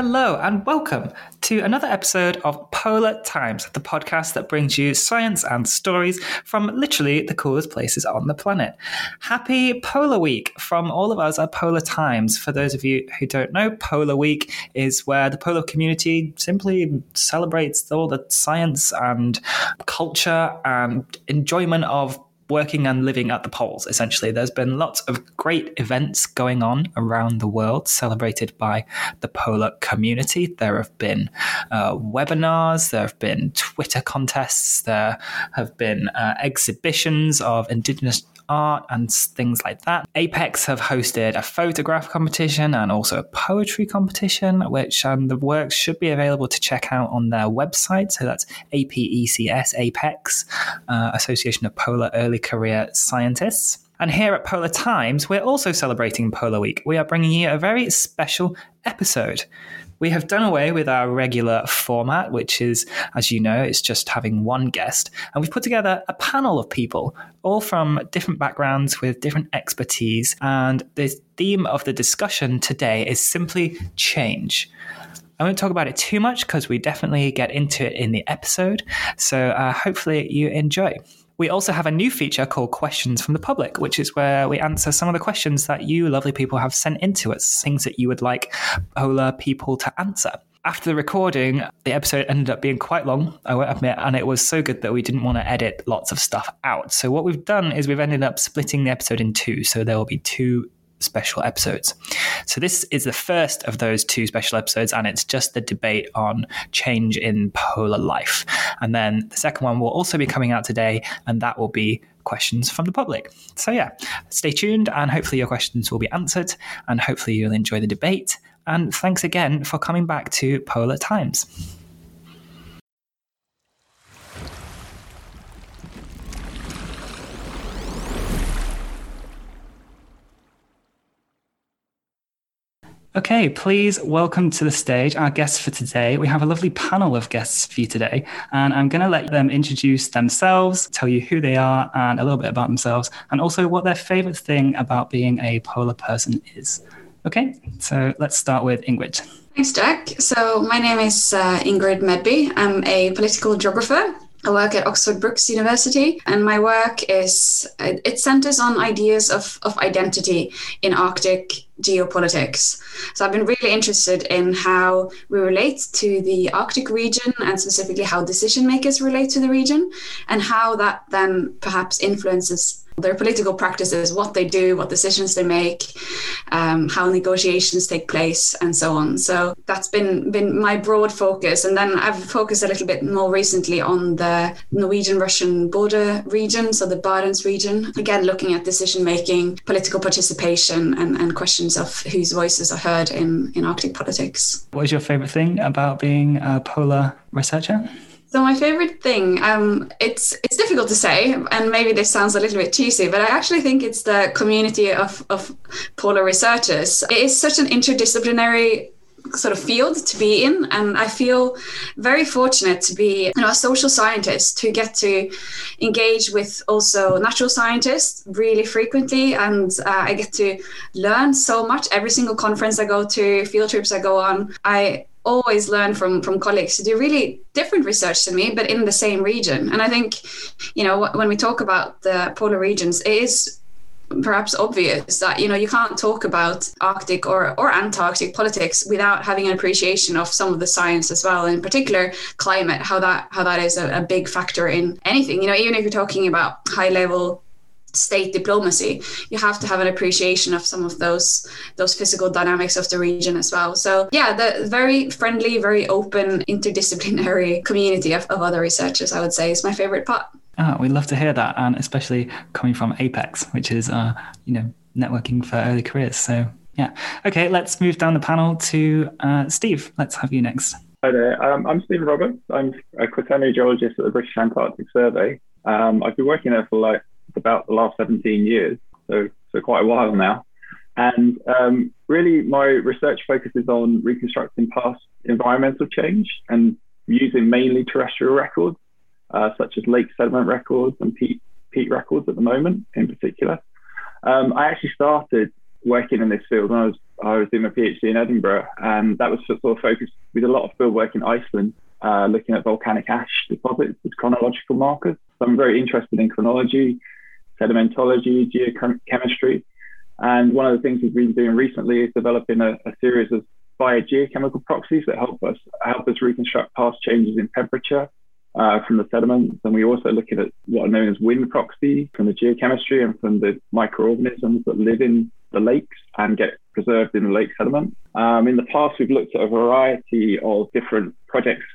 Hello, and welcome to another episode of Polar Times, the podcast that brings you science and stories from literally the coolest places on the planet. Happy Polar Week from all of us at Polar Times. For those of you who don't know, Polar Week is where the polar community simply celebrates all the science and culture and enjoyment of working and living at the poles, essentially. There's been lots of great events going on around the world celebrated by the polar community. There have been uh, webinars, there have been Twitter contests, there have been uh, exhibitions of indigenous art and things like that. APECS have hosted a photograph competition and also a poetry competition, which um, the works should be available to check out on their website. So that's APECS, Apex, uh, Association of Polar Early Career Scientists. And here at Polar Times, we're also celebrating Polar Week. We are bringing you a very special episode we have done away with our regular format, which is, as you know, it's just having one guest. And we've put together a panel of people, all from different backgrounds with different expertise. And the theme of the discussion today is simply change. I won't talk about it too much because we definitely get into it in the episode. So uh, hopefully you enjoy. We also have a new feature called Questions from the Public, which is where we answer some of the questions that you lovely people have sent into us, things that you would like Polar people to answer after the recording, the episode ended up being quite long, I won't admit, and it was so good that we didn't want to edit lots of stuff out. So, what we've done is we've ended up splitting the episode in two. So, there will be two special episodes. So, this is the first of those two special episodes, and it's just the debate on change in polar life. And then the second one will also be coming out today, and that will be questions from the public. So, yeah, stay tuned, and hopefully, your questions will be answered, and hopefully, you'll enjoy the debate. And thanks again for coming back to Polar Times. Okay, please welcome to the stage our guests for today. We have a lovely panel of guests for you today, and I'm going to let them introduce themselves, tell you who they are, and a little bit about themselves, and also what their favorite thing about being a polar person is. Okay, so let's start with Ingrid. Thanks, Jack. So, my name is uh, Ingrid Medby. I'm a political geographer I work at Oxford Brookes University, and my work is it centers on ideas of, of identity in Arctic geopolitics. So I've been really interested in how we relate to the Arctic region and specifically how decision makers relate to the region and how that then perhaps influences their political practices, what they do, what decisions they make, um, how negotiations take place, and so on. So that's been been my broad focus, and then I've focused a little bit more recently on the Norwegian-Russian border region, so the Barents region. Again, looking at decision making, political participation, and, and questions of whose voices are heard in in Arctic politics. What is your favorite thing about being a polar researcher? So my favorite thing, um, it's it's difficult to say, and maybe this sounds a little bit cheesy, but I actually think it's the community of of polar researchers. It is such an interdisciplinary sort of field to be in and i feel very fortunate to be you know a social scientist who get to engage with also natural scientists really frequently and uh, i get to learn so much every single conference i go to field trips i go on i always learn from from colleagues who do really different research than me, but in the same region. And I think, you know, when we talk about the polar regions, it is perhaps obvious that you know you can't talk about arctic or, or antarctic politics without having an appreciation of some of the science as well in particular climate how that how that is a, a big factor in anything you know even if you're talking about high level state diplomacy you have to have an appreciation of some of those those physical dynamics of the region as well so yeah the very friendly very open interdisciplinary community of, of other researchers i would say is my favorite part oh, we love to hear that and especially coming from APECS which is uh, you know networking for early careers so yeah okay let's move down the panel to uh, steve let's have you next Hi there. Um, I'm Stephen Roberts. I'm a quaternary geologist at the British Antarctic Survey. Um, I've been working there for like about the last 17 years, so, so quite a while now. And um, really, my research focuses on reconstructing past environmental change and using mainly terrestrial records, uh, such as lake sediment records and peat, peat records at the moment, in particular. Um, I actually started working in this field when I was I was doing my PhD in Edinburgh, and that was sort of focused with a lot of field work in Iceland, uh, looking at volcanic ash deposits as chronological markers. So I'm very interested in chronology, sedimentology, geochemistry. And one of the things we've been doing recently is developing a, a series of biogeochemical proxies that help us help us reconstruct past changes in temperature uh, from the sediments. And we're also looking at what are known as wind proxy from the geochemistry and from the microorganisms that live in the lakes and get preserved in the lake sediment. Um, in the past, we've looked at a variety of different projects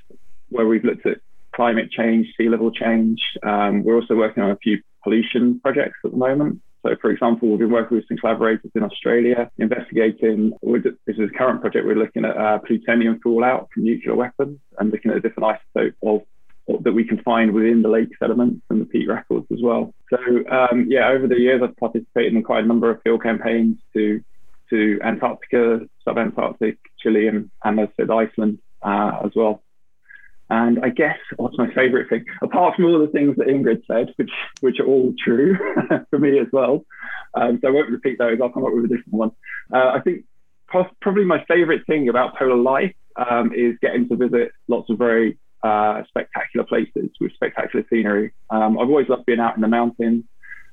where we've looked at climate change, sea level change. Um, we're also working on a few pollution projects at the moment. So, for example, we've been working with some collaborators in Australia investigating. This is a current project. We're looking at uh, plutonium fallout from nuclear weapons and looking at a different isotope of that we can find within the lake sediments and the peat records as well. So um, yeah, over the years I've participated in quite a number of field campaigns to to Antarctica, subantarctic, Chile, and, and as I said, Iceland uh, as well. And I guess what's my favourite thing, apart from all the things that Ingrid said, which which are all true for me as well. Um, so I won't repeat those. I'll come up with a different one. Uh, I think probably my favourite thing about polar life um, is getting to visit lots of very uh, spectacular places with spectacular scenery. Um, I've always loved being out in the mountains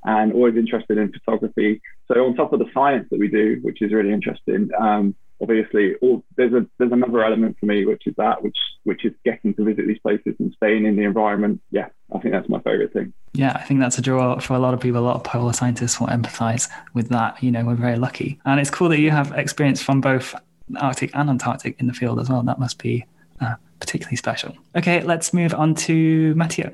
and always interested in photography. So on top of the science that we do, which is really interesting, um, obviously all, there's a there's another element for me, which is that, which which is getting to visit these places and staying in the environment. Yeah, I think that's my favorite thing. Yeah, I think that's a draw for a lot of people. A lot of polar scientists will empathize with that. You know, we're very lucky, and it's cool that you have experience from both Arctic and Antarctic in the field as well. That must be uh, particularly special. Okay, let's move on to Mathieu.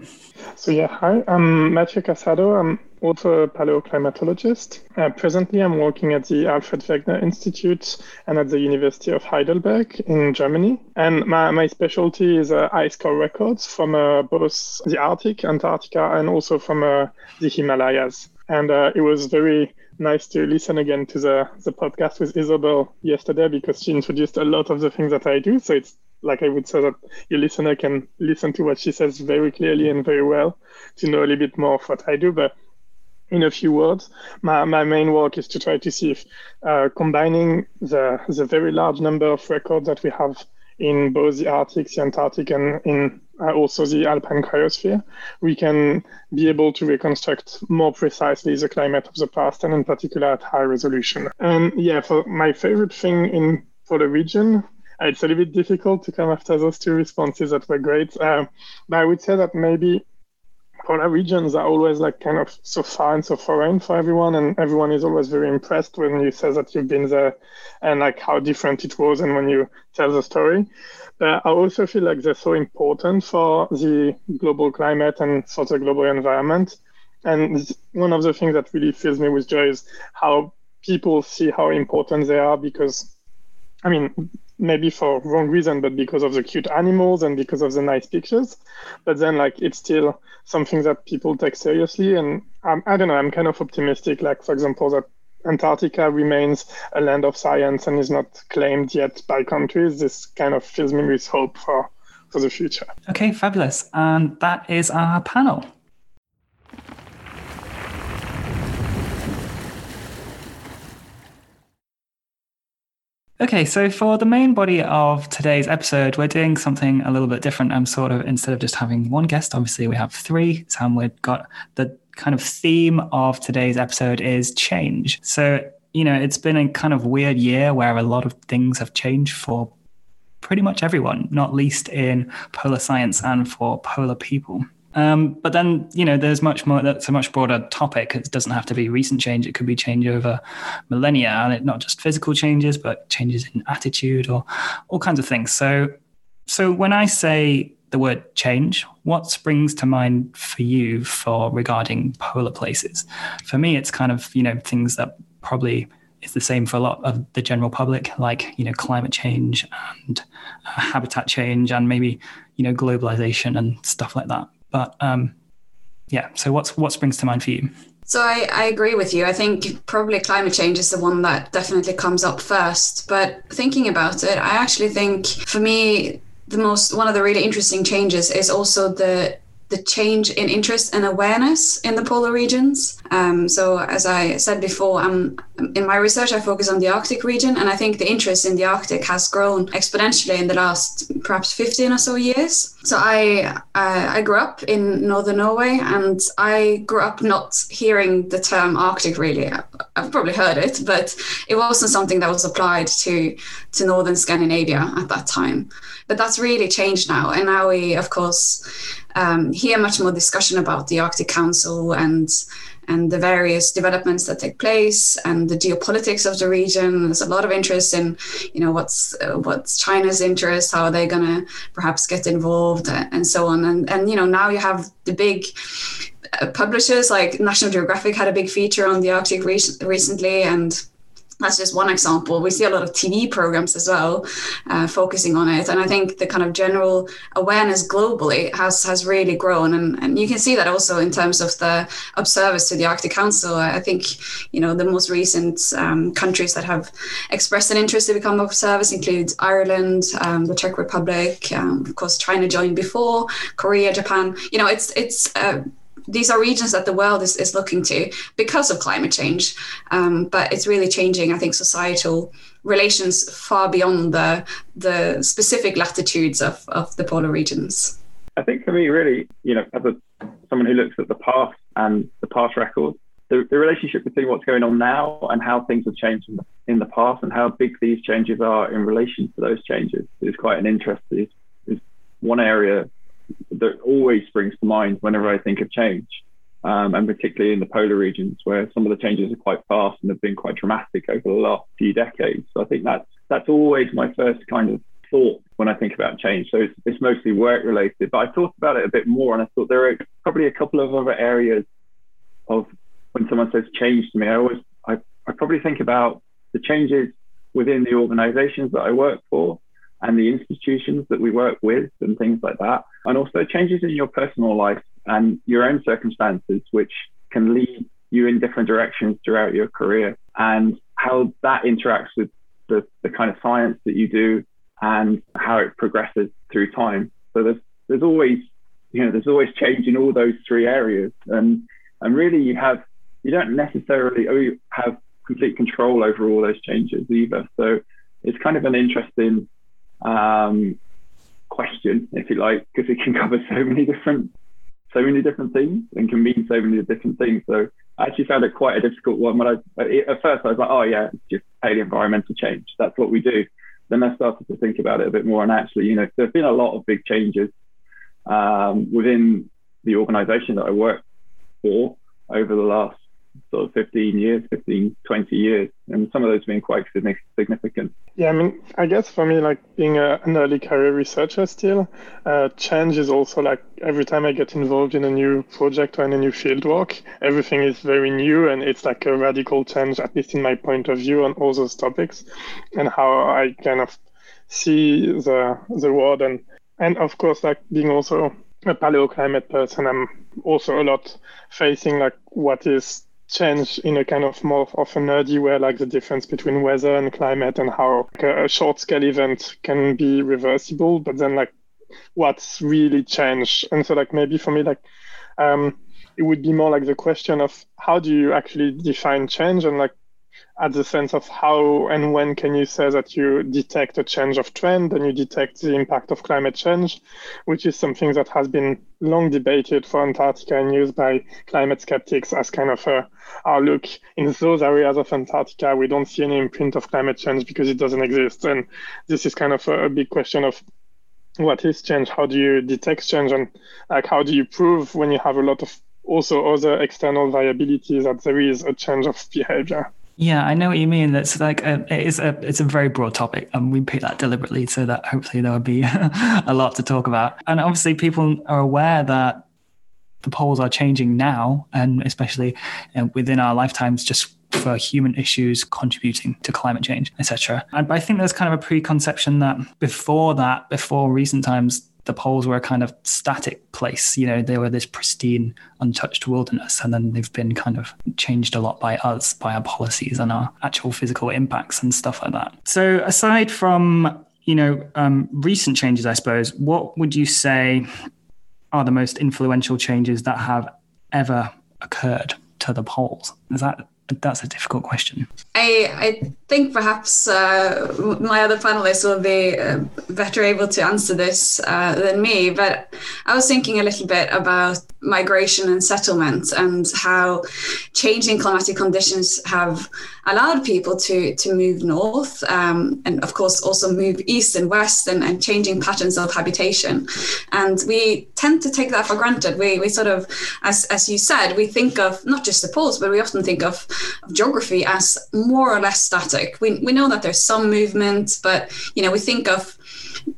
So yeah, hi, I'm Mathieu Casado. I'm also a paleoclimatologist. Uh, presently, I'm working at the Alfred Wegener Institute and at the University of Heidelberg in Germany. And my, my specialty is uh, ice core records from uh, both the Arctic, Antarctica, and also from uh, the Himalayas. And uh, it was very nice to listen again to the, the podcast with Isabel yesterday because she introduced a lot of the things that I do. So it's like I would say that your listener can listen to what she says very clearly and very well to know a little bit more of what I do. But in a few words, my, my main work is to try to see if uh, combining the, the very large number of records that we have in both the Arctic, the Antarctic, and in uh, also the Alpine cryosphere, we can be able to reconstruct more precisely the climate of the past, and in particular at high resolution. And yeah, for my favorite thing in for the region it's a little bit difficult to come after those two responses that were great. Um, but I would say that maybe polar regions are always like kind of so far and so foreign for everyone, and everyone is always very impressed when you say that you've been there and like how different it was, and when you tell the story. But I also feel like they're so important for the global climate and for the global environment. And one of the things that really fills me with joy is how people see how important they are because I mean, maybe for wrong reason, but because of the cute animals and because of the nice pictures. But then, like, it's still something that people take seriously. And um, I don't know, I'm kind of optimistic. Like, for example, that Antarctica remains a land of science and is not claimed yet by countries. This kind of fills me with hope for, for the future. Okay, fabulous. And that is our panel. Okay, so for the main body of today's episode, we're doing something a little bit different. I'm sort of instead of just having one guest, obviously we have three. So we've got the kind of theme of today's episode is change. So you know, it's been a kind of weird year where a lot of things have changed for pretty much everyone, not least in polar science and for polar people. Um, but then, you know, there's much more, that's a much broader topic. It doesn't have to be recent change. It could be change over millennia and it, not just physical changes, but changes in attitude or all kinds of things. So, so when I say the word change, what springs to mind for you for regarding polar places? For me, it's kind of, you know, things that probably is the same for a lot of the general public, like, you know, climate change and uh, habitat change and maybe, you know, globalization and stuff like that. But um, yeah, so what's what springs to mind for you? So I, I agree with you. I think probably climate change is the one that definitely comes up first. But thinking about it, I actually think for me the most one of the really interesting changes is also the the change in interest and awareness in the polar regions. Um, so, as I said before, I'm, in my research, I focus on the Arctic region, and I think the interest in the Arctic has grown exponentially in the last perhaps 15 or so years. So, I I grew up in northern Norway, and I grew up not hearing the term Arctic really. I've probably heard it, but it wasn't something that was applied to to northern Scandinavia at that time. But that's really changed now, and now we, of course um, hear much more discussion about the Arctic Council and and the various developments that take place and the geopolitics of the region. There's a lot of interest in, you know, what's uh, what's China's interest, how are they going to perhaps get involved, uh, and so on. And and you know now you have the big uh, publishers like National Geographic had a big feature on the Arctic re- recently, and that's just one example. We see a lot of TV programs as well, uh, focusing on it, and I think the kind of general awareness globally has has really grown, and, and you can see that also in terms of the observers to the Arctic Council. I think you know the most recent um, countries that have expressed an interest to become observers include Ireland, um, the Czech Republic, um, of course China joined before, Korea, Japan. You know, it's it's. Uh, these are regions that the world is, is looking to because of climate change. Um, but it's really changing, I think, societal relations far beyond the, the specific latitudes of, of the polar regions. I think for me, really, you know, as a, someone who looks at the past and the past record, the, the relationship between what's going on now and how things have changed in the, in the past and how big these changes are in relation to those changes is quite an interest. Is, is one area that always springs to mind whenever I think of change, um, and particularly in the polar regions where some of the changes are quite fast and have been quite dramatic over the last few decades. So I think that's that's always my first kind of thought when I think about change. So it's, it's mostly work related, but I thought about it a bit more, and I thought there are probably a couple of other areas of when someone says change to me. I always I, I probably think about the changes within the organizations that I work for and the institutions that we work with and things like that. And also changes in your personal life and your own circumstances, which can lead you in different directions throughout your career and how that interacts with the, the kind of science that you do and how it progresses through time. So there's there's always you know there's always change in all those three areas and and really you have you don't necessarily have complete control over all those changes either. So it's kind of an interesting um, question, if you like, because it can cover so many different so many different things and can mean so many different things. So I actually found it quite a difficult one. When I at first I was like, oh yeah, it's just palaeoenvironmental change. That's what we do. Then I started to think about it a bit more, and actually, you know, there's been a lot of big changes um, within the organisation that I work for over the last sort of 15 years, 15, 20 years, and some of those being quite significant. Yeah, I mean, I guess for me, like being a, an early career researcher still, uh, change is also like every time I get involved in a new project or in a new field work, everything is very new and it's like a radical change, at least in my point of view on all those topics and how I kind of see the the world and and of course like being also a paleoclimate person, I'm also a lot facing like what is change in a kind of more of a nerdy way, like the difference between weather and climate and how a short scale event can be reversible, but then like what's really changed. And so like maybe for me, like um, it would be more like the question of how do you actually define change and like at the sense of how and when can you say that you detect a change of trend and you detect the impact of climate change, which is something that has been long debated for Antarctica and used by climate skeptics as kind of a our look in those areas of Antarctica, we don't see any imprint of climate change because it doesn't exist. And this is kind of a, a big question of what is change? How do you detect change? And like how do you prove when you have a lot of also other external variabilities that there is a change of behavior? Yeah, I know what you mean. That's like a, it's a it's a very broad topic, and we picked that deliberately so that hopefully there will be a lot to talk about. And obviously, people are aware that the poles are changing now, and especially within our lifetimes, just for human issues contributing to climate change, etc. And I think there's kind of a preconception that before that, before recent times, the poles were a kind of static place. You know, they were this pristine, untouched wilderness, and then they've been kind of changed a lot by us, by our policies and our actual physical impacts and stuff like that. So, aside from you know um, recent changes, I suppose, what would you say are the most influential changes that have ever occurred to the poles? Is that that's a difficult question. I, I think perhaps uh, my other panelists will be uh, better able to answer this uh, than me, but I was thinking a little bit about migration and settlement and how changing climatic conditions have allowed people to, to move north um, and, of course, also move east and west and, and changing patterns of habitation. And we tend to take that for granted. We, we sort of, as, as you said, we think of not just the poles, but we often think of, of geography as more or less static. We, we know that there's some movement, but you know we think of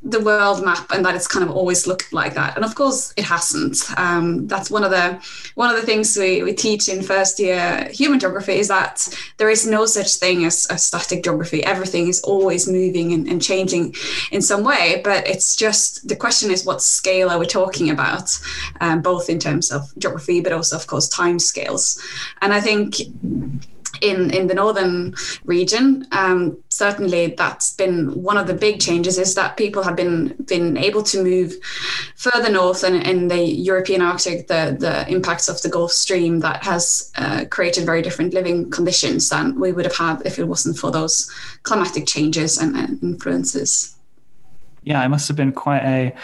the world map and that it's kind of always looked like that. And of course it hasn't. Um, that's one of the one of the things we, we teach in first year human geography is that there is no such thing as a static geography. Everything is always moving and, and changing in some way but it's just the question is what scale are we talking about um, both in terms of geography but also of course time scales and i think in in the northern region. Um, certainly that's been one of the big changes is that people have been been able to move further north and in the European Arctic the the impacts of the Gulf Stream that has uh, created very different living conditions than we would have had if it wasn't for those climatic changes and, and influences. Yeah it must have been quite a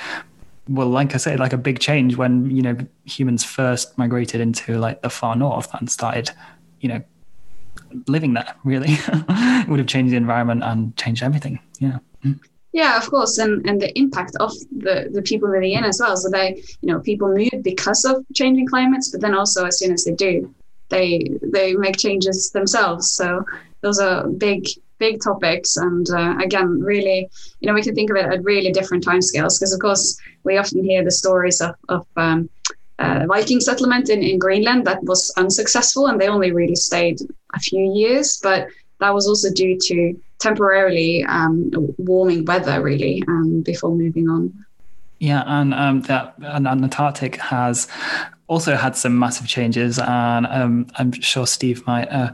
well, like I said, like a big change when you know humans first migrated into like the far north and started, you know, living there really. It would have changed the environment and changed everything yeah. Yeah of course and and the impact of the the people living in as well. So they you know people move because of changing climates but then also as soon as they do they they make changes themselves. So those are big big topics. And uh, again really you know we can think of it at really different timescales because of course we often hear the stories of, of um, uh, Viking settlement in, in Greenland that was unsuccessful and they only really stayed a few years, but that was also due to temporarily um, warming weather, really, um, before moving on. Yeah, and um, that and, and Antarctic has also had some massive changes, and um, I'm sure Steve might uh,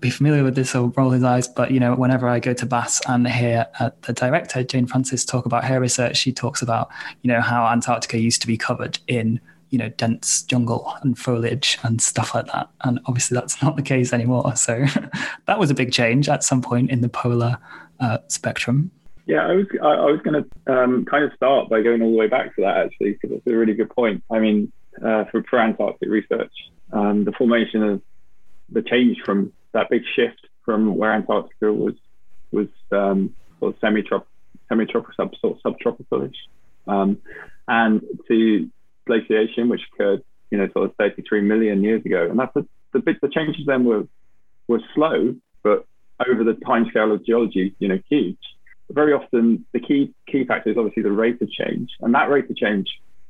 be familiar with this or roll his eyes. But you know, whenever I go to BAS and hear uh, the director Jane Francis talk about her research, she talks about you know how Antarctica used to be covered in you know dense jungle and foliage and stuff like that. And obviously that's not the case anymore. So that was a big change at some point in the polar uh, spectrum. Yeah i was i, I was going to um, kind of start by going all the way back to that actually because it's a really good point. I mean uh, for, for antarctic research um, the formation of the change from that big shift from where antarctica was was um, sort of semi-tropical semi-tropical sub, sort of subtropical-ish um, and to glaciation, which occurred, you know, sort of 33 million years ago. And that's the, the the changes then were were slow, but over the time scale of geology, you know, huge. Very often the key key factor is obviously the rate of change, and that rate of change,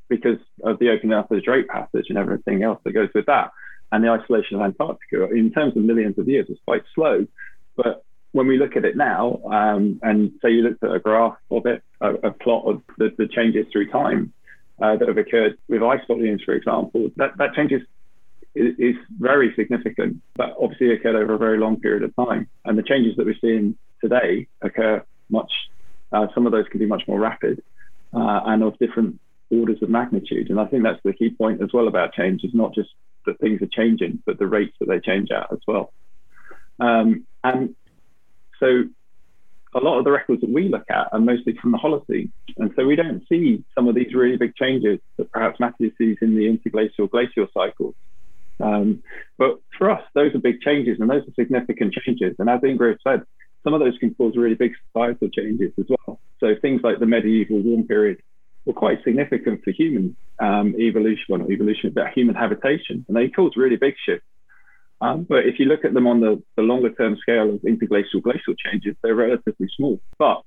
because of the opening up of the Drake Passage and everything else that goes with that, and the isolation of Antarctica, in terms of millions of years, is quite slow. But when we look at it now, um, and say you looked at a graph of it, a, a plot of the, the changes through time, uh, that have occurred with ice volumes, for example, that, that change is, is, very significant, but obviously occurred over a very long period of time. And the changes that we're seeing today occur much, uh, some of those can be much more rapid uh, and of different orders of magnitude. And I think that's the key point as well about change is not just that things are changing, but the rates that they change at as well. Um, and so a lot of the records that we look at are mostly from the Holocene. And so we don't see some of these really big changes that perhaps Matthew sees in the interglacial glacial cycles. Um, but for us, those are big changes and those are significant changes. And as Ingrid said, some of those can cause really big societal changes as well. So things like the medieval warm period were quite significant for human um, evolution, not evolution, but human habitation. And they caused really big shifts um, but if you look at them on the, the longer term scale of interglacial glacial changes, they're relatively small. But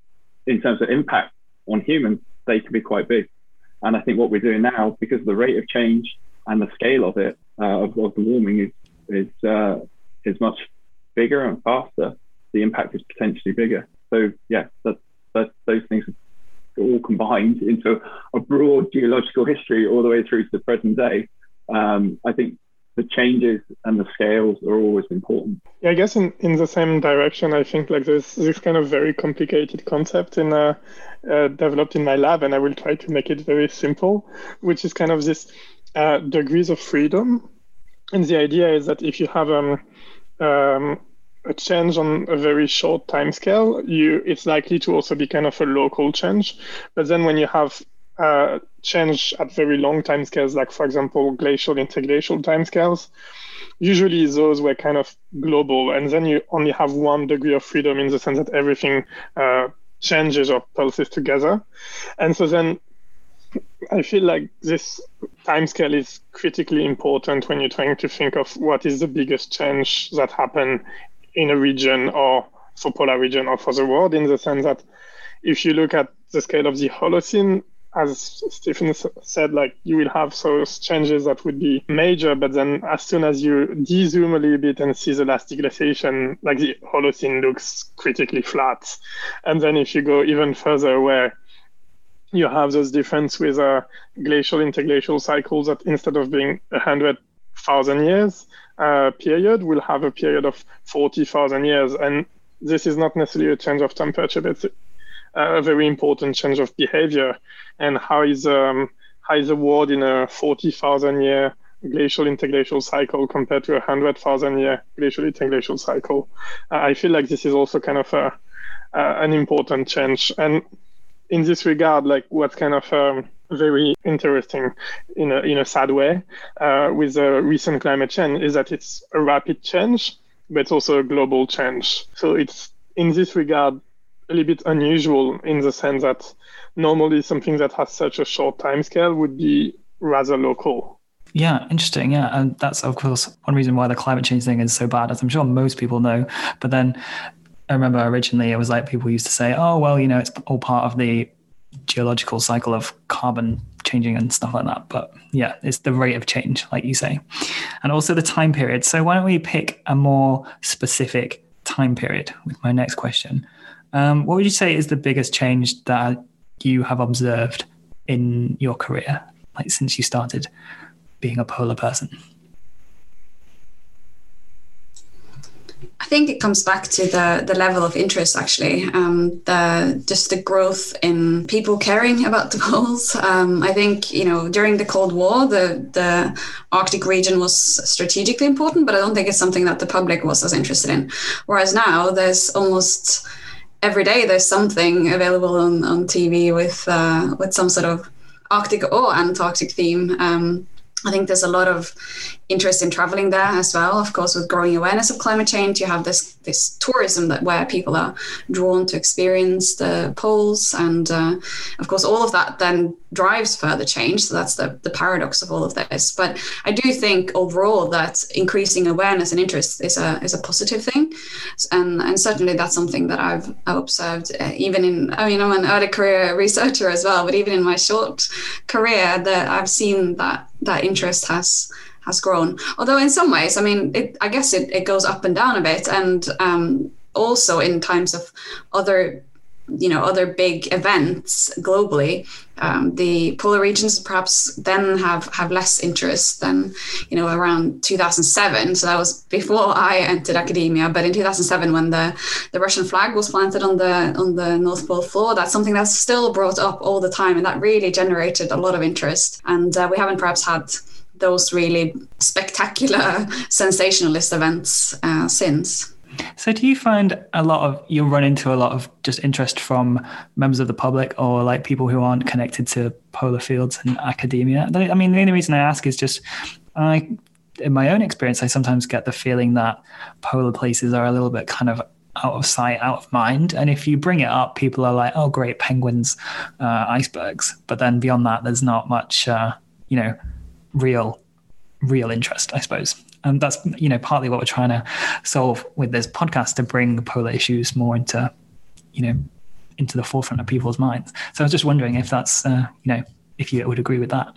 in terms of impact on humans, they can be quite big. And I think what we're doing now, because the rate of change and the scale of it, uh, of, of, the warming, is is uh, is much bigger and faster. The impact is potentially bigger. So yeah, that, that those things are all combined into a broad geological history all the way through to the present day. Um, I think the changes and the scales are always important. Yeah, I guess in, in the same direction, I think like there's this kind of very complicated concept in uh, uh, developed in my lab, and I will try to make it very simple, which is kind of this uh, degrees of freedom. And the idea is that if you have um, um, a change on a very short time scale, you it's likely to also be kind of a local change. But then when you have uh, change at very long time scales, like for example glacial interglacial time scales, usually those were kind of global, and then you only have one degree of freedom in the sense that everything uh, changes or pulses together, and so then I feel like this timescale is critically important when you're trying to think of what is the biggest change that happened in a region or for polar region or for the world in the sense that if you look at the scale of the Holocene, as Stephen said, like you will have those changes that would be major, but then as soon as you de-zoom a little bit and see the last deglaciation, like the Holocene looks critically flat. And then if you go even further where you have those difference with a glacial interglacial cycles that instead of being a hundred thousand years uh, period, will have a period of forty thousand years, and this is not necessarily a change of temperature, but a very important change of behavior. And how is um, how is the world in a forty thousand year glacial interglacial cycle compared to a hundred thousand year glacial interglacial cycle? Uh, I feel like this is also kind of a, uh, an important change and in this regard, like what's kind of um, very interesting in a in a sad way uh, with the recent climate change is that it's a rapid change, but also a global change. So it's in this regard a little bit unusual in the sense that normally something that has such a short time scale would be rather local. Yeah, interesting. Yeah, and that's of course one reason why the climate change thing is so bad, as I'm sure most people know. But then I remember originally it was like people used to say, "Oh, well, you know, it's all part of the geological cycle of carbon changing and stuff like that." But yeah, it's the rate of change, like you say, and also the time period. So why don't we pick a more specific time period with my next question? Um, what would you say is the biggest change that you have observed in your career, like since you started being a polar person? I think it comes back to the the level of interest actually, um, the just the growth in people caring about the poles. Um, I think you know during the Cold War, the the Arctic region was strategically important, but I don't think it's something that the public was as interested in. Whereas now, there's almost every day there's something available on, on TV with uh, with some sort of Arctic or Antarctic theme. Um, I think there's a lot of interest in traveling there as well. Of course, with growing awareness of climate change, you have this this tourism that where people are drawn to experience the poles, and uh, of course, all of that then drives further change. So that's the the paradox of all of this. But I do think overall that increasing awareness and interest is a is a positive thing, and and certainly that's something that I've, I've observed uh, even in I mean I'm an early career researcher as well, but even in my short career that I've seen that that interest has has grown. Although in some ways, I mean, it, I guess it, it goes up and down a bit, and um, also in times of other you know other big events globally um, the polar regions perhaps then have have less interest than you know around 2007 so that was before i entered academia. But in 2007 when the the russian flag was planted on the on the north pole floor that's something that's still brought up all the time. And that really generated a lot of interest. And uh, we haven't perhaps had those really spectacular sensationalist events uh, since. So, do you find a lot of you run into a lot of just interest from members of the public or like people who aren't connected to polar fields and academia? I mean, the only reason I ask is just I, in my own experience, I sometimes get the feeling that polar places are a little bit kind of out of sight, out of mind. And if you bring it up, people are like, "Oh, great, penguins, uh, icebergs," but then beyond that, there's not much, uh, you know, real real interest, I suppose. And that's you know partly what we're trying to solve with this podcast to bring polar issues more into you know into the forefront of people's minds. So I was just wondering if that's uh, you know if you would agree with that.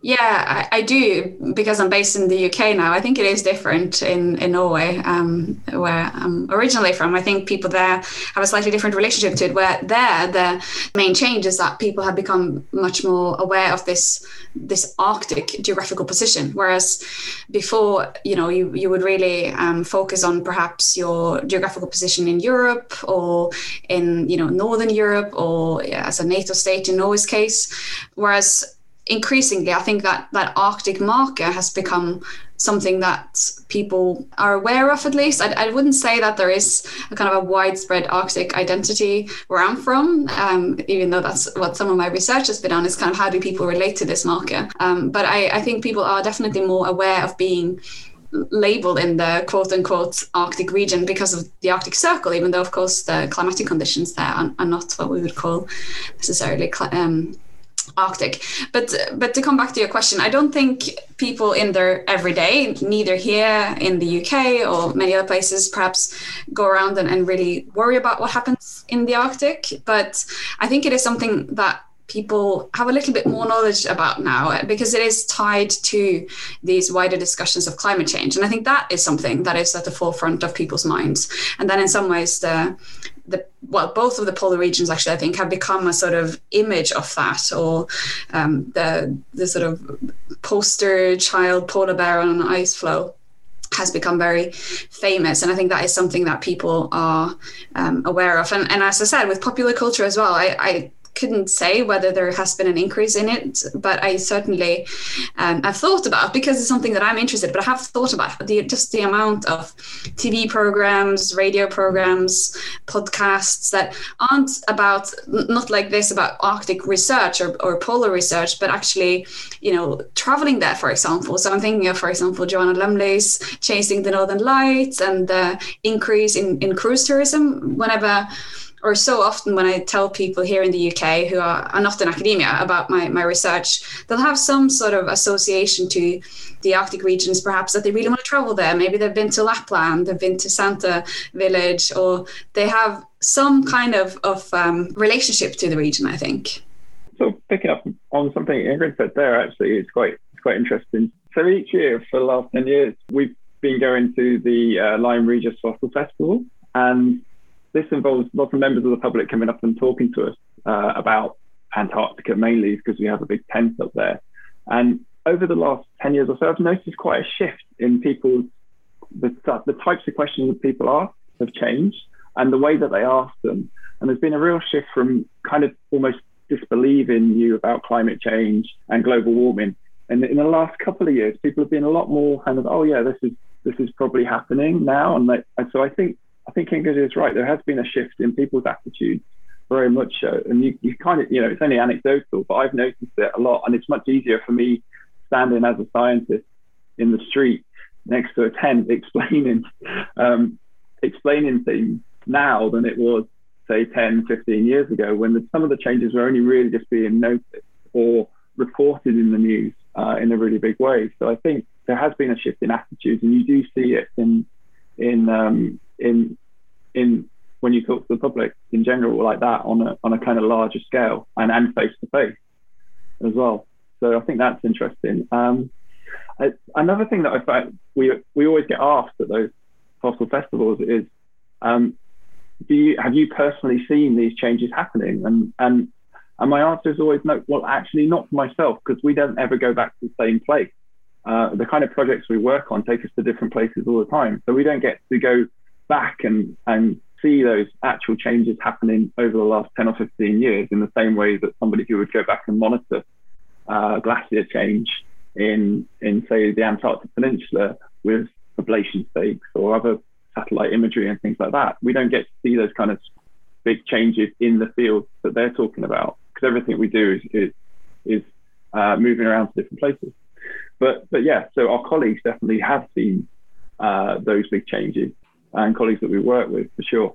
Yeah, I, I, do because I'm based in the UK now. I think it is different in, in Norway, um, where I'm originally from. I think people there have a slightly different relationship to it, where there the main change is that people have become much more aware of this this Arctic geographical position. Whereas before, you know, you, you would really um, focus on perhaps your geographical position in Europe or in, you know, Northern Europe or yeah, as a NATO state in Norway's case. Whereas increasingly, I think that that Arctic marker has become something that people are aware of at least. I, I, wouldn't say that there is a kind of a widespread Arctic identity where I'm from, um, even though that's what some of my research has been on is kind of how do people relate to this marker. Um, but I, I think people are definitely more aware of being labeled in the quote unquote Arctic region because of the Arctic Circle, even though, of course, the climatic conditions there are, are not what we would call necessarily um, Arctic. But but to come back to your question, I don't think people in their everyday, neither here in the UK or many other places, perhaps go around and, and really worry about what happens in the Arctic. But I think it is something that people have a little bit more knowledge about now because it is tied to these wider discussions of climate change and i think that is something that is at the forefront of people's minds and then in some ways the the well, both of the polar regions actually, I think, have become a sort of image of that, or um, the the sort of poster child polar bear on an ice floe has become very famous. And i think that is something that people are um, aware of. And, and as i said with popular culture as well I, I couldn't say whether there has been an increase in it, but I certainly um, I've thought about because it's something that I'm interested. But I have thought about the just the amount of TV programs, radio programs, podcasts that aren't about not like this about Arctic research or, or polar research, but actually, you know, traveling there, for example. So I'm thinking of, for example, Joanna Lumley's Chasing the Northern Lights and the increase in, in cruise tourism. Whenever or so often when I tell people here in the UK who are, are not in academia about my, my research, they'll have some sort of association to the Arctic regions, perhaps that they really want to travel there. Maybe they've been to Lapland, they've been to Santa Village, or they have some kind of, of um, relationship to the region, I think. So picking up on something Ingrid said there, actually, it's quite it's quite interesting. So each year for the last 10 years, we've been going to the uh, Lyme Regis Fossil Festival. And this involves lots of members of the public coming up and talking to us uh, about Antarctica mainly because we have a big tent up there. And over the last 10 years or so, I've noticed quite a shift in people's, the, the types of questions that people ask have changed and the way that they ask them. And there's been a real shift from kind of almost disbelieving you about climate change and global warming. And in the last couple of years, people have been a lot more kind of, oh yeah, this is this is probably happening now. And, they, and so I think I think Ingrid is right. There has been a shift in people's attitudes, very much so. And you, you kind of, you know, it's only anecdotal, but I've noticed it a lot. And it's much easier for me standing as a scientist in the street next to a tent explaining, um, explaining things now than it was, say, 10, 15 years ago when the, some of the changes were only really just being noticed or reported in the news uh, in a really big way. So I think there has been a shift in attitudes, and you do see it in in um, in in when you talk to the public in general like that on a on a kind of larger scale and and face to face as well. So I think that's interesting. Um, I, another thing that I find we we always get asked at those fossil festivals is, um, do you have you personally seen these changes happening? And and and my answer is always no. Well, actually, not for myself because we don't ever go back to the same place. Uh, the kind of projects we work on take us to different places all the time, so we don't get to go back and, and see those actual changes happening over the last 10 or 15 years in the same way that somebody who would go back and monitor uh, glacier change in, in, say, the Antarctic Peninsula with ablation stakes or other satellite imagery and things like that. We don't get to see those kind of big changes in the field that they're talking about because everything we do is, is, is uh, moving around to different places. But, but yeah, so our colleagues definitely have seen uh, those big changes and colleagues that we work with for sure.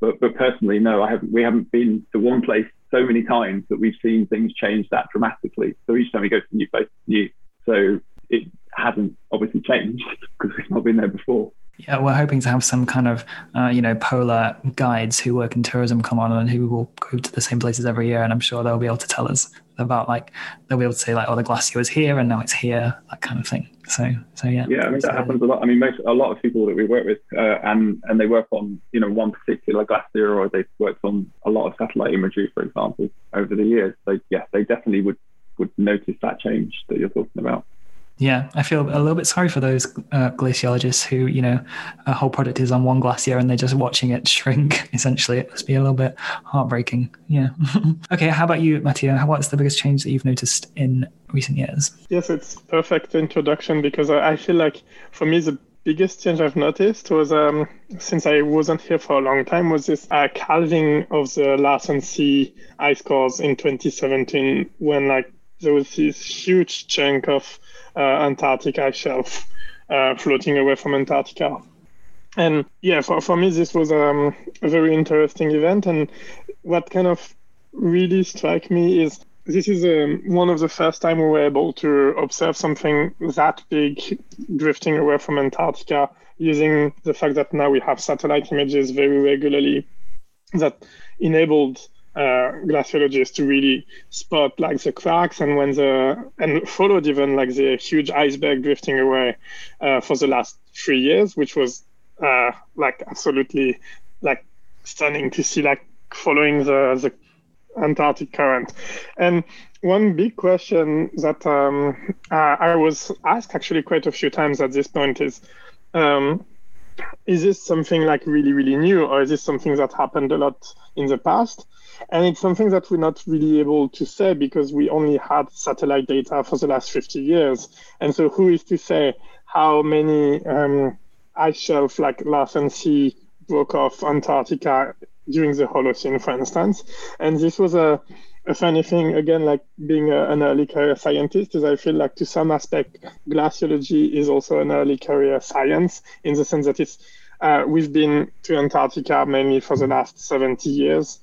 But but personally, no, I haven't. We haven't been to one place so many times that we've seen things change that dramatically. So each time we go to a new place, new. So it hasn't obviously changed because we've not been there before. Yeah, we're hoping to have some kind of, uh, you know, polar guides who work in tourism come on and who will go to the same places every year. And I'm sure they'll be able to tell us about like, they'll be able to say like, oh, the glacier was here and now it's here, that kind of thing. So, so yeah. Yeah, I mean, that happens a lot. I mean, most, a lot of people that we work with uh, and, and they work on, you know, one particular glacier or they've worked on a lot of satellite imagery, for example, over the years. So yeah, they definitely would, would notice that change that you're talking about. Yeah, I feel a little bit sorry for those uh, glaciologists who, you know, a whole project is on one glacier and they're just watching it shrink. Essentially, it must be a little bit heartbreaking. Yeah. okay, how about you, Mattia? What's the biggest change that you've noticed in recent years? Yes, it's perfect introduction because I feel like for me the biggest change I've noticed was um, since I wasn't here for a long time was this uh, calving of the Larsen C ice cores in 2017 when like there was this huge chunk of uh, Antarctic ice shelf uh, floating away from Antarctica. And yeah, for, for me, this was um, a very interesting event. And what kind of really struck me is this is um, one of the first time we were able to observe something that big drifting away from Antarctica using the fact that now we have satellite images very regularly that enabled uh, glaciologists to really spot like the cracks and when the and followed even like the huge iceberg drifting away uh, for the last three years, which was uh, like absolutely like stunning to see like following the the Antarctic current. And one big question that um, I was asked actually quite a few times at this point is. Um, is this something like really really new or is this something that happened a lot in the past and it's something that we're not really able to say because we only had satellite data for the last 50 years. And so, who is to say how many um, ice shelf like Larsen C broke off Antarctica during the Holocene, for instance? And this was a, a funny thing, again, like being a, an early career scientist, is I feel like to some aspect, glaciology is also an early career science in the sense that it's uh, we've been to Antarctica mainly for the last 70 years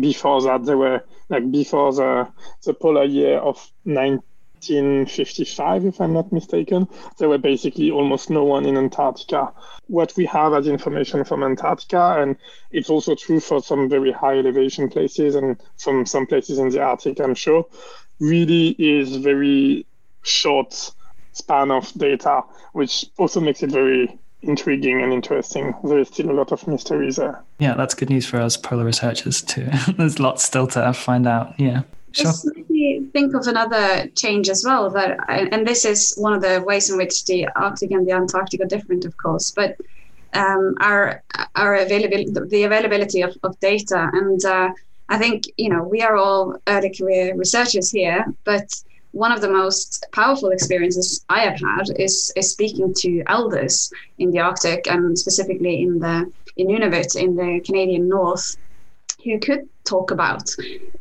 before that they were like before the uh, the polar year of 1955 if i'm not mistaken. There were basically almost no one in antarctica. What we have as information from antarctica and it's also true for some very high elevation places and from some places in the arctic i'm sure really is very short span of data which also makes it very intriguing and interesting. There is still a lot of mysteries there. Yeah, that's good news for us polar researchers too. There's lots still to find out. Yeah. Sure. This made me think of another change as well. That and this is one of the ways in which the Arctic and the Antarctic are different, of course. But um, our our availability, the availability of, of data, and uh, I think you know we are all early career researchers here, but one of the most powerful experiences I have had is, is speaking to elders in the Arctic and specifically in the in Nunavut in the Canadian North who could talk about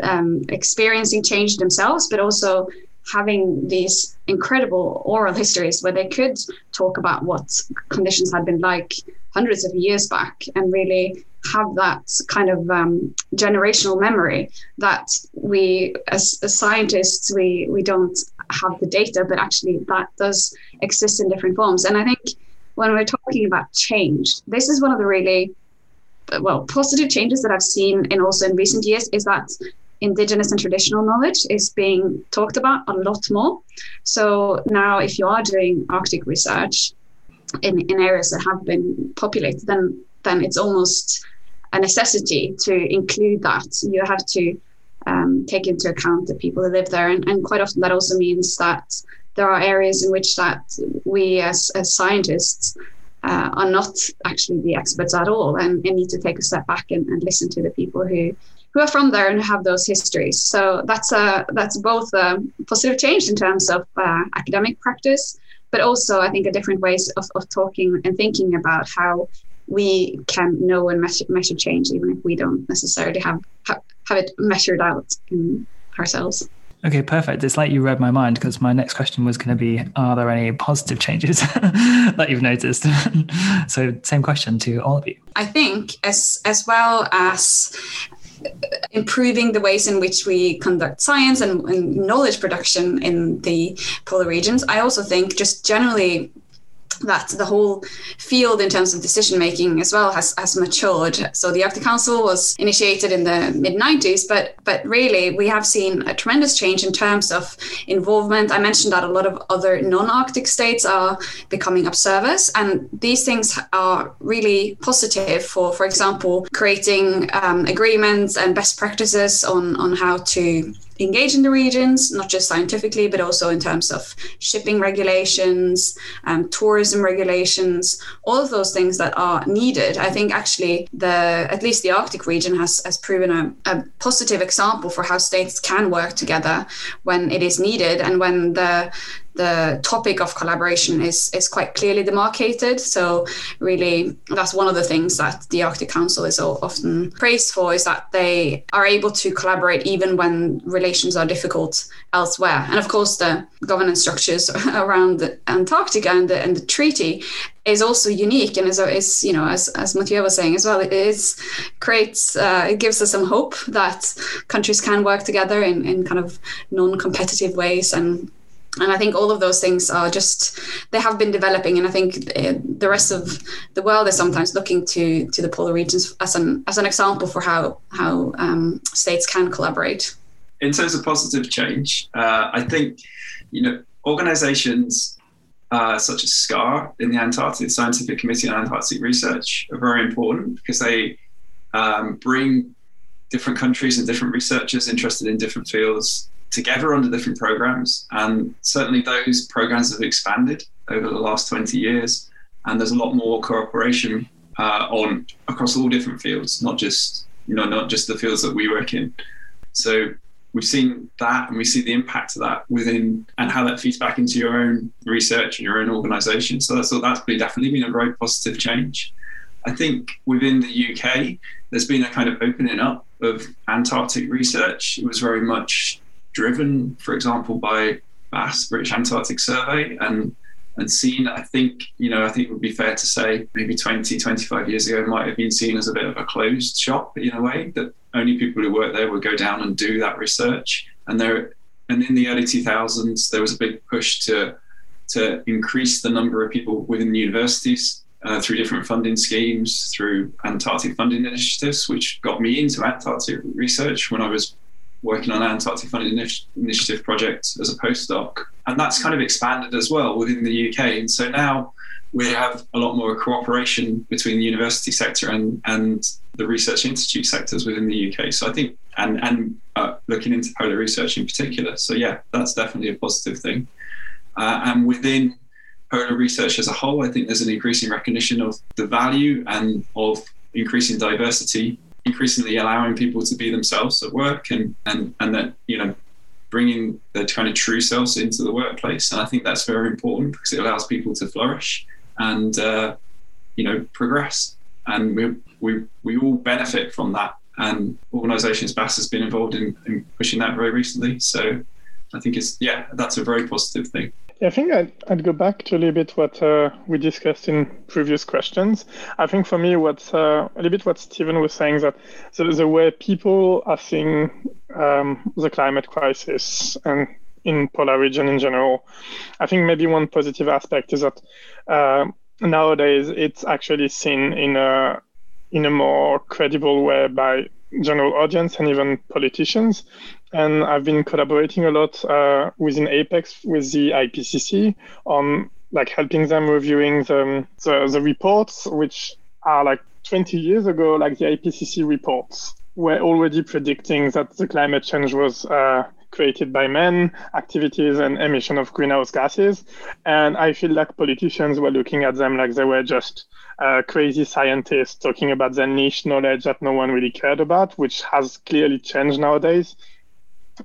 um, experiencing change themselves, but also having these incredible oral histories where they could talk about what conditions had been like hundreds of years back and really have that kind of um, generational memory that we as, as, scientists we we don't have the data but actually that does exist in different forms. And i think when we're talking about change this is one of the really well positive changes that i've seen in also in recent years is that indigenous and traditional knowledge is being talked about a lot more. So now if you are doing arctic research in, in areas that have been populated then then it's almost a necessity to include that. You have to um, take into account the people who live there, and, and quite often that also means that there are areas in which that we as, as scientists uh, are not actually the experts at all, and, and need to take a step back and, and, listen to the people who who are from there and have those histories. So that's a that's both a positive change in terms of uh, academic practice, but also I think a different ways of, of talking and thinking about how we can know and measure, measure change even if we don't necessarily have have, have it measured out in ourselves. Okay, perfect. It's like you read my mind because my next question was going to be Are there any positive changes that you've noticed? so, same question to all of you. I think, as, as well as improving the ways in which we conduct science and, and knowledge production in the polar regions, I also think just generally that the whole field in terms of decision making as well has, has matured. So the Arctic Council was initiated in the mid 90s, but but really we have seen a tremendous change in terms of involvement. I mentioned that a lot of other non-Arctic states are becoming observers, and these things are really positive for, for example, creating um, agreements and best practices on on how to engage in the regions, not just scientifically, but also in terms of shipping regulations, um, tourism regulations, all of those things that are needed. I think actually the at least the Arctic region has, has proven a, a positive example for how states can work together when it is needed and when the the topic of collaboration is is quite clearly demarcated. So really, that's one of the things that the Arctic Council is often praised for is that they are able to collaborate even when relations are difficult elsewhere. And of course, the governance structures around Antarctica and the, and the treaty is also unique and is, is you know as as Mathieu was saying as well it is creates uh, it gives us some hope that countries can work together in, in kind of non-competitive ways and and I think all of those things are just they have been developing, and I think uh, the rest of the world is sometimes looking to to the polar regions as an as an example for how how um, states can collaborate. In terms of positive change, uh, I think you know organisations uh, such as SCAR in the Antarctic Scientific Committee on Antarctic Research are very important because they um, bring different countries and different researchers interested in different fields together under different programs. And certainly those programs have expanded over the last 20 years. And there's a lot more cooperation uh, on across all different fields, not just you know not just the fields that we work in. So we've seen that, and we see the impact of that within and how that feeds back into your own research and your own organisation. So that's that's been definitely been a very positive change. I think within the UK, there's been a kind of opening up of Antarctic research. It was very much driven, for example, by BAS, British Antarctic Survey, and and seen, I think, you know, I think it would be fair to say maybe 20, 25 years ago might have been seen as a bit of a closed shop in a way that only people who work there would go down and do that research. And there, and in the early 2000s, there was a big push to to increase the number of people within the universities uh, through different funding schemes, through Antarctic funding initiatives, which got me into Antarctic research when I was working on an Antarctic Funding Initiative project as a postdoc. And that's kind of expanded as well within the UK. And so now we have a lot more cooperation between the university sector and, and the research institute sectors within the UK. So I think, and, and uh, looking into polar research in particular. So yeah, that's definitely a positive thing. Uh, and within polar research as a whole, I think there's an increasing recognition of the value and of increasing diversity increasingly allowing people to be themselves at work and and and that you know bringing their kind of true selves into the workplace. And i think that's very important because it allows people to flourish and uh, you know progress. And we, we we all benefit from that. And organizations BAS has been involved in, in pushing that very recently. So i think it's yeah that's a very positive thing I think I'd, I'd, go back to a little bit what uh, we discussed in previous questions. I think for me, what's uh, a little bit what Stephen was saying that the, the way people are seeing um, the climate crisis and in polar region in general, I think maybe one positive aspect is that uh, nowadays it's actually seen in a in a more credible way by general audience and even politicians and I've been collaborating a lot uh, within APECS with the IPCC on like helping them reviewing the, the, the reports, which are like 20 years ago, like the IPCC reports were already predicting that the climate change was uh, created by men, activities, and emission of greenhouse gases. And I feel like politicians were looking at them like they were just uh, crazy scientists talking about their niche knowledge that no one really cared about, which has clearly changed nowadays.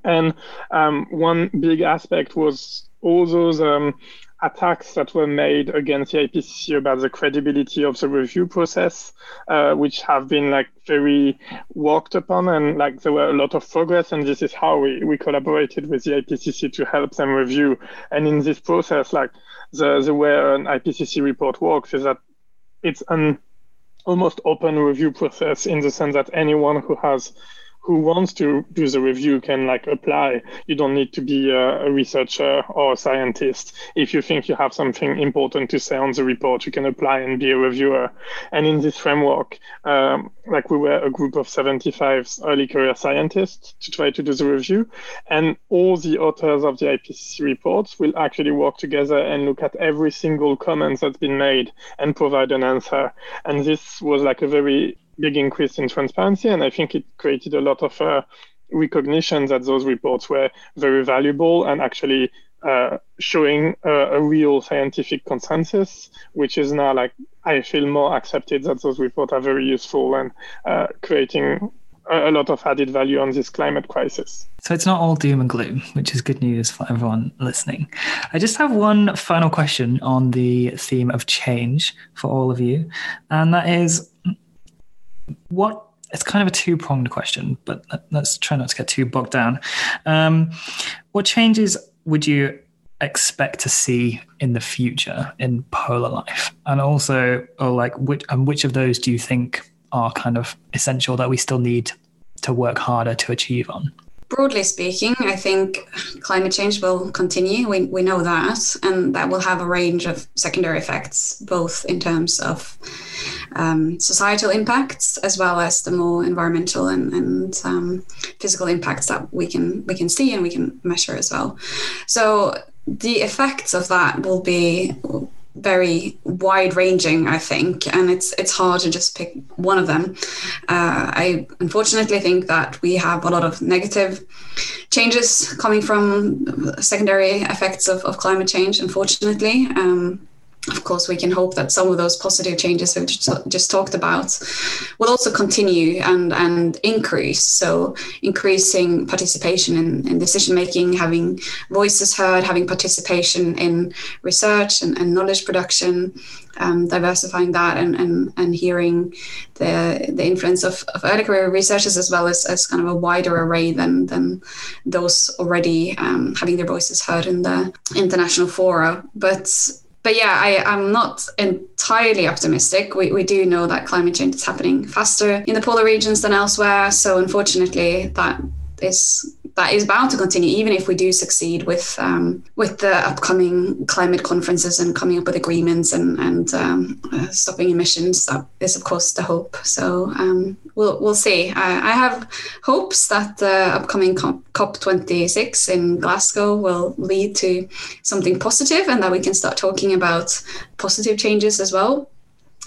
And um, one big aspect was all those um, attacks that were made against the IPCC about the credibility of the review process, uh, which have been like very worked upon, and like there were a lot of progress. And this is how we, we collaborated with the IPCC to help them review. And in this process, like the the way an IPCC report works is that it's an almost open review process in the sense that anyone who has who wants to do the review can like apply. You don't need to be a, a, researcher or a scientist. If you think you have something important to say on the report, you can apply and be a reviewer. And in this framework, um, like we were a group of 75 early career scientists to try to do the review, and all the authors of the IPCC reports will actually work together and look at every single comment that's been made and provide an answer. And this was like a very big increase in transparency, and I think it created a lot of uh, recognition that those reports were very valuable and actually uh, showing a, a, real scientific consensus, which is now like I feel more accepted that those reports are very useful and uh, creating a, a lot of added value on this climate crisis. So it's not all doom and gloom, which is good news for everyone listening. I just have one final question on the theme of change for all of you, and that is what it's kind of a two pronged question, but let's try not to get too bogged down. Um, what changes would you expect to see in the future in polar life, and also, or like which and which of those do you think are kind of essential that we still need to work harder to achieve on? Broadly speaking, I think climate change will continue. We, we know that, and that will have a range of secondary effects, both in terms of um, societal impacts as well as the more environmental and, and um, physical impacts that we can we can see and we can measure as well. So the effects of that will be very wide ranging i think and it's it's hard to just pick one of them. Uh, i unfortunately think that we have a lot of negative changes coming from secondary effects of, of climate change unfortunately. Um, of course, we can hope that some of those positive changes we've just talked about will also continue and, and increase. So, increasing participation in, in decision making, having voices heard, having participation in research and, and knowledge production, um, diversifying that, and, and, and hearing the, the influence of, of early career researchers as well as, as kind of a wider array than, than those already um, having their voices heard in the international fora. But but yeah, I, I'm not entirely optimistic. We, we do know that climate change is happening faster in the polar regions than elsewhere. So unfortunately, that is that is bound to continue, even if we do succeed with um, with the upcoming climate conferences and coming up with agreements and and um, uh, stopping emissions. That is, of course, the hope. So um, we'll we'll see. I, I, have hopes that the upcoming COP twenty six in Glasgow will lead to something positive, and that we can start talking about positive changes as well.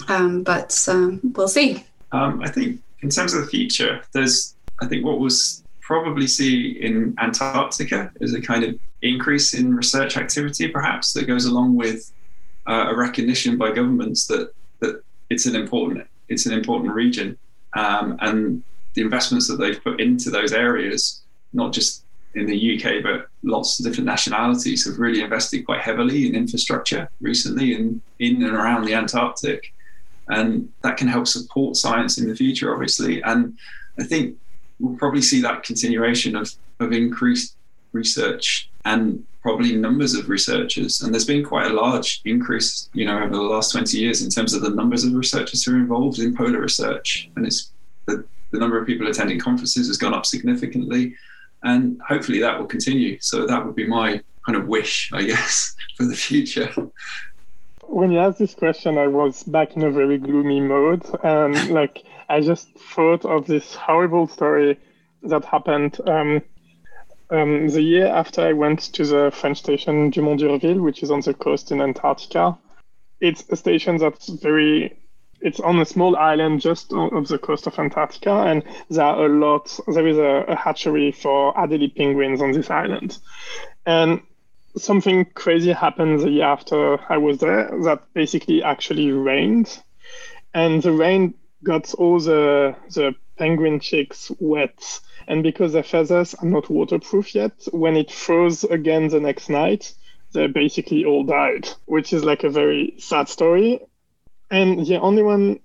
Um, but um, we'll see. Um, I think in terms of the future, there's I think what was probably see in Antarctica is a kind of increase in research activity, perhaps that goes along with uh, a recognition by governments that that it's an important it's an important region, um, and the investments that they've put into those areas, not just in the UK but lots of different nationalities, have really invested quite heavily in infrastructure recently in in and around the Antarctic, and that can help support science in the future, obviously. And I think we'll probably see that continuation of, of increased research and probably numbers of researchers. And there's been quite a large increase, you know, over the last 20 years in terms of the numbers of researchers who are involved in polar research. And it's the, the number of people attending conferences has gone up significantly. And hopefully that will continue. So that would be my kind of wish, I guess, for the future. When you asked this question, I was back in a very gloomy mode. And like, I just thought of this horrible story that happened um, um, the year after I went to the French station Dumont d'Urville, which is on the coast in Antarctica. It's a station that's very it's on a small island just off the coast of Antarctica, and there are a lot. There is a, a, hatchery for Adelie penguins on this island, and something crazy happened the year after I was there. That basically actually rained, and the rain got all the the penguin chicks wet, and because their feathers are not waterproof yet, when it froze again the next night, they basically all died, which is like a very sad story. And the only one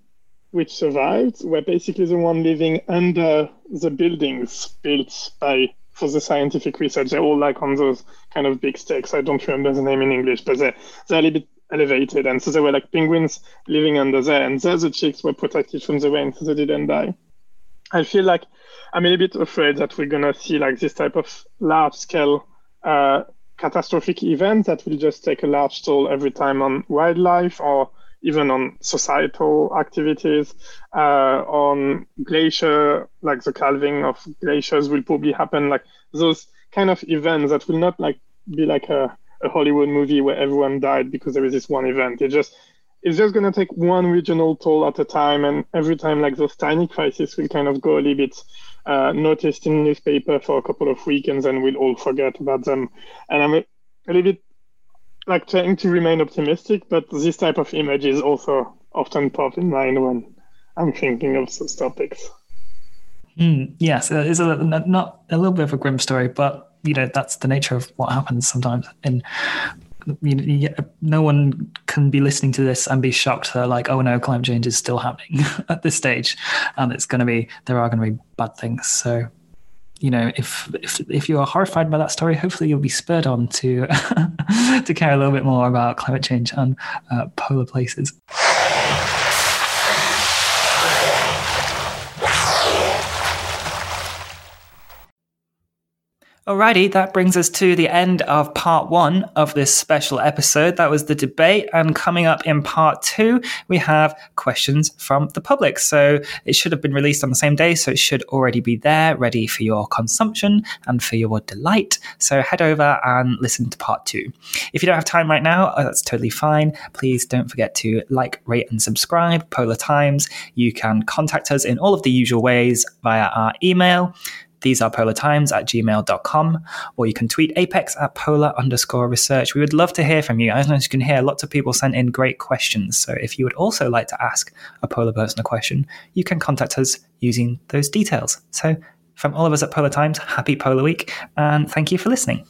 which survived were basically the one living under the buildings built by for the scientific research. They're all like on those kind of big stakes. I don't remember the name in English, but they're, they're a little bit elevated. And so there were like penguins living under there, and there the chicks were protected from the rain, so they didn't die. I feel like I'm a little bit afraid that we're gonna see like this type of large scale uh, catastrophic event that will just take a large toll every time on wildlife or even on societal activities, uh, on glacier, like the calving of glaciers will probably happen, like those kind of events that will not like be like a, a Hollywood movie where everyone died because there is this one event. It just it's just going to take one regional toll at a time, and every time like those tiny crises will kind of go a little bit uh, noticed in newspaper for a couple of weekends, and we'll all forget about them. And I'm a, a little bit like trying to remain optimistic, but this type of image is also often pop in mind when I'm thinking of those topics. Mm, yes, it's a, not a little bit of a grim story, but you know that's the nature of what happens sometimes. And you no one can be listening to this and be shocked that like, oh no, climate change is still happening at this stage, and it's going to be there are going to be bad things. So you know, if if if you are horrified by that story, hopefully you'll be spurred on to to care a little bit more about climate change and uh, polar places. Alrighty, that brings us to the end of part one of this special episode. That was the debate. And coming up in part two, we have questions from the public. So it should have been released on the same day. So it should already be there, ready for your consumption and for your delight. So head over and listen to part two. If you don't have time right now, oh, that's totally fine. Please don't forget to like, rate, and subscribe. Polar Times. You can contact us in all of the usual ways via our email these are polartimes at gmail.com, or you can tweet APECS at polar underscore research. We would love to hear from you. As you can hear, lots of people sent in great questions. So if you would also like to ask a polar person a question, you can contact us using those details. So from all of us at Polar Times, happy Polar Week, and thank you for listening.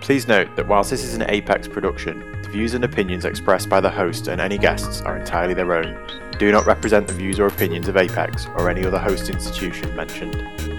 Please note that whilst this is an APECS production, views and opinions expressed by the host and any guests are entirely their own, do not represent the views or opinions of APECS or any other host institution mentioned.